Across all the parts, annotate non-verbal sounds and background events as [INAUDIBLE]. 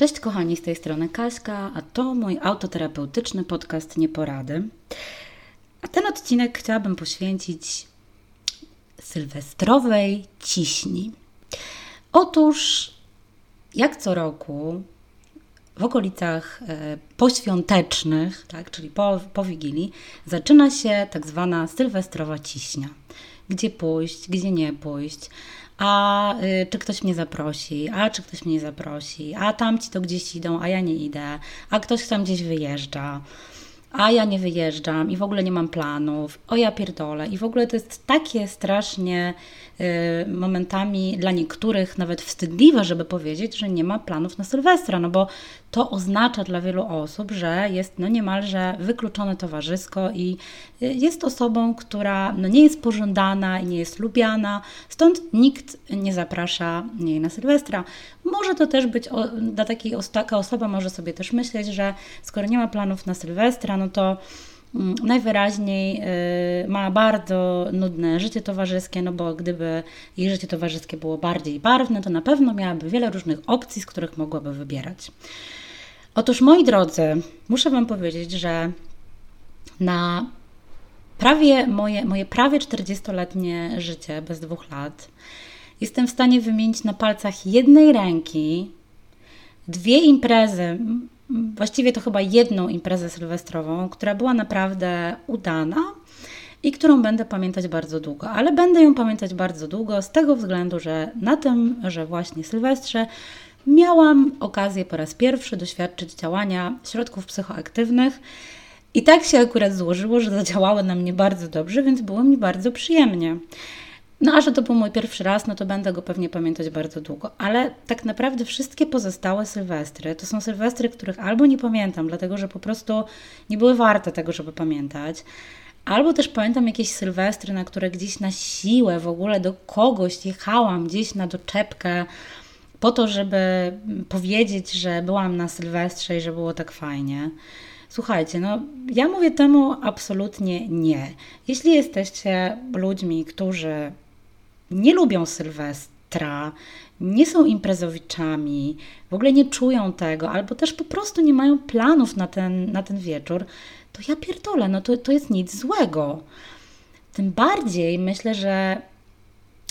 Cześć kochani, z tej strony Kaśka, a to mój autoterapeutyczny podcast Nieporady. A ten odcinek chciałabym poświęcić sylwestrowej ciśni. Otóż, jak co roku, w okolicach e, poświątecznych, tak, czyli po, po Wigilii, zaczyna się tak zwana sylwestrowa ciśnia. Gdzie pójść, gdzie nie pójść, a y, czy ktoś mnie zaprosi, a czy ktoś mnie nie zaprosi, a tamci to gdzieś idą, a ja nie idę, a ktoś tam gdzieś wyjeżdża a ja nie wyjeżdżam i w ogóle nie mam planów, o ja pierdolę. I w ogóle to jest takie strasznie y, momentami dla niektórych nawet wstydliwe, żeby powiedzieć, że nie ma planów na Sylwestra, no bo to oznacza dla wielu osób, że jest no niemalże wykluczone towarzysko i y, jest osobą, która no nie jest pożądana i nie jest lubiana, stąd nikt nie zaprasza jej na Sylwestra. Może to też być, dla takiej taka osoba może sobie też myśleć, że skoro nie ma planów na Sylwestra, no to mm, najwyraźniej y, ma bardzo nudne życie towarzyskie, no bo gdyby jej życie towarzyskie było bardziej barwne, to na pewno miałaby wiele różnych opcji, z których mogłaby wybierać. Otóż, moi drodzy, muszę Wam powiedzieć, że na prawie moje, moje prawie 40-letnie życie bez dwóch lat jestem w stanie wymienić na palcach jednej ręki dwie imprezy, właściwie to chyba jedną imprezę sylwestrową, która była naprawdę udana i którą będę pamiętać bardzo długo. Ale będę ją pamiętać bardzo długo z tego względu, że na tym, że właśnie Sylwestrze miałam okazję po raz pierwszy doświadczyć działania środków psychoaktywnych. I tak się akurat złożyło, że zadziałały na mnie bardzo dobrze, więc było mi bardzo przyjemnie. No a że to był mój pierwszy raz, no to będę go pewnie pamiętać bardzo długo. Ale tak naprawdę wszystkie pozostałe sylwestry to są sylwestry, których albo nie pamiętam, dlatego że po prostu nie były warte tego, żeby pamiętać. Albo też pamiętam jakieś sylwestry, na które gdzieś na siłę w ogóle do kogoś jechałam, gdzieś na doczepkę, po to, żeby powiedzieć, że byłam na Sylwestrze i że było tak fajnie. Słuchajcie, no ja mówię temu absolutnie nie. Jeśli jesteście ludźmi, którzy nie lubią Sylwestra, nie są imprezowiczami, w ogóle nie czują tego, albo też po prostu nie mają planów na ten, na ten wieczór, to ja pierdolę, no to, to jest nic złego. Tym bardziej myślę, że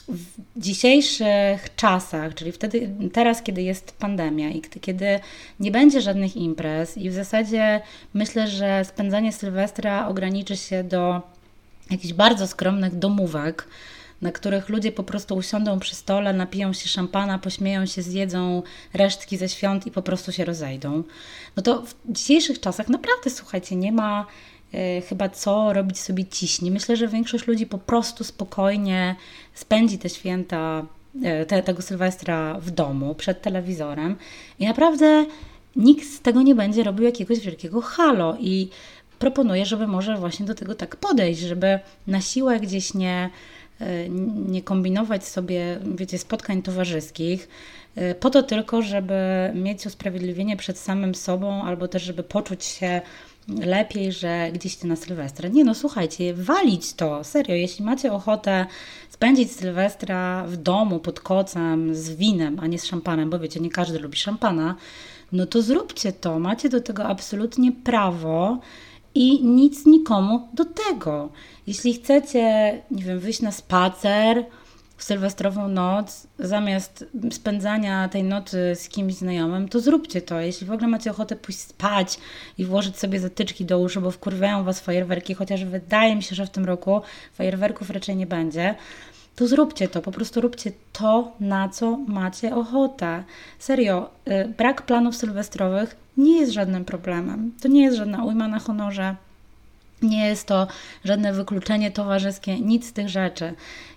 w dzisiejszych czasach, czyli wtedy, teraz, kiedy jest pandemia i kiedy nie będzie żadnych imprez, i w zasadzie myślę, że spędzanie Sylwestra ograniczy się do jakichś bardzo skromnych domówek, na których ludzie po prostu usiądą przy stole, napiją się szampana, pośmieją się, zjedzą resztki ze świąt i po prostu się rozejdą. No to w dzisiejszych czasach naprawdę, słuchajcie, nie ma y, chyba co robić sobie ciśni. Myślę, że większość ludzi po prostu spokojnie spędzi te święta, y, te, tego Sylwestra w domu, przed telewizorem i naprawdę nikt z tego nie będzie robił jakiegoś wielkiego halo i proponuję, żeby może właśnie do tego tak podejść, żeby na siłę gdzieś nie E, nie kombinować sobie, wiecie, spotkań towarzyskich, e, po to tylko, żeby mieć usprawiedliwienie przed samym sobą, albo też, żeby poczuć się lepiej, że gdzieś ty na Sylwestra. Nie no, słuchajcie, walić to, serio, jeśli macie ochotę spędzić Sylwestra w domu pod kocem z winem, a nie z szampanem, bo wiecie, nie każdy lubi szampana, no to zróbcie to, macie do tego absolutnie prawo i nic nikomu do tego. Jeśli chcecie, nie wiem, wyjść na spacer w sylwestrową noc, zamiast spędzania tej nocy z kimś znajomym, to zróbcie to. Jeśli w ogóle macie ochotę pójść spać i włożyć sobie zatyczki do uszu, bo wkurwiają Was fajerwerki, chociaż wydaje mi się, że w tym roku fajerwerków raczej nie będzie, to zróbcie to, po prostu róbcie to, na co macie ochotę. Serio, y, brak planów sylwestrowych nie jest żadnym problemem. To nie jest żadna ujma na honorze. Nie jest to żadne wykluczenie towarzyskie, nic z tych rzeczy.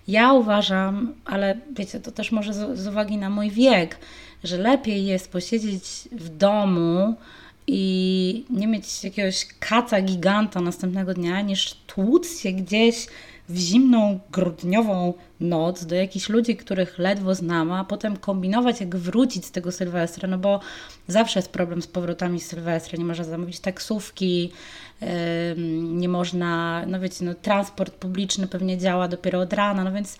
Ja uważam, ale wiecie, to też może z, z uwagi na mój wiek, że lepiej jest posiedzieć w domu i nie mieć jakiegoś kaca giganta następnego dnia, niż tłuc się gdzieś w zimną, grudniową noc do jakichś ludzi, których ledwo znam, a potem kombinować, jak wrócić z tego Sylwestra, no bo zawsze jest problem z powrotami z Sylwestra, nie można zamówić taksówki, nie można, no wiecie, no transport publiczny pewnie działa dopiero od rana, no więc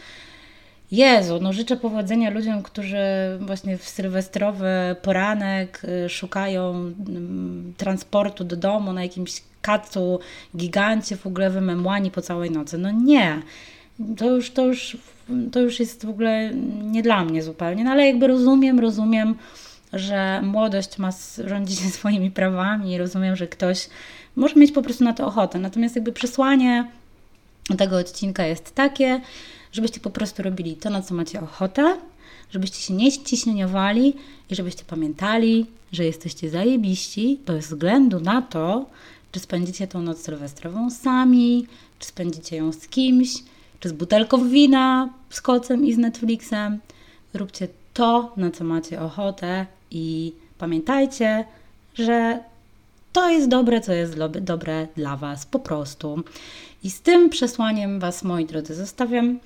Jezu, no życzę powodzenia ludziom, którzy właśnie w sylwestrowy poranek y, szukają mm, transportu do domu na jakimś kacu, gigancie, w ogóle wymemłani po całej nocy. No nie, to już, to już, to już jest w ogóle nie dla mnie zupełnie, no ale jakby rozumiem, rozumiem, że młodość ma rządzić się [LAUGHS] swoimi prawami i rozumiem, że ktoś może mieć po prostu na to ochotę. Natomiast jakby przesłanie tego odcinka jest takie, żebyście po prostu robili to, na co macie ochotę, żebyście się nie ściśnieniowali i żebyście pamiętali, że jesteście zajebiści bez względu na to, czy spędzicie tą noc sylwestrową sami, czy spędzicie ją z kimś, czy z butelką wina, z kocem i z Netflixem. Róbcie to, na co macie ochotę i pamiętajcie, że to jest dobre, co jest dobre dla Was po prostu. I z tym przesłaniem Was, moi drodzy, zostawiam.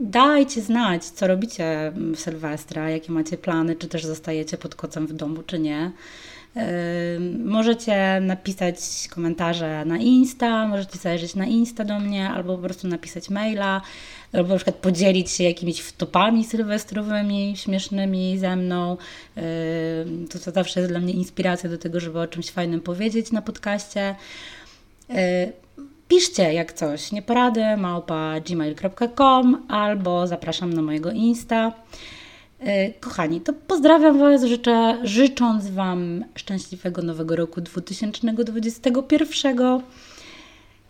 Dajcie znać, co robicie w Sylwestra, jakie macie plany, czy też zostajecie pod kocem w domu, czy nie. Możecie napisać komentarze na Insta, możecie zajrzeć na Insta do mnie, albo po prostu napisać maila, albo na przykład podzielić się jakimiś wtopami sylwestrowymi, śmiesznymi ze mną. To, to zawsze jest dla mnie inspiracja do tego, żeby o czymś fajnym powiedzieć na podcaście. Piszcie jak coś, nieporady małpa gmail.com albo zapraszam na mojego Insta. E, kochani, to pozdrawiam Was, życzę, życząc Wam szczęśliwego nowego roku 2021.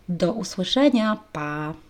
Do usłyszenia, pa!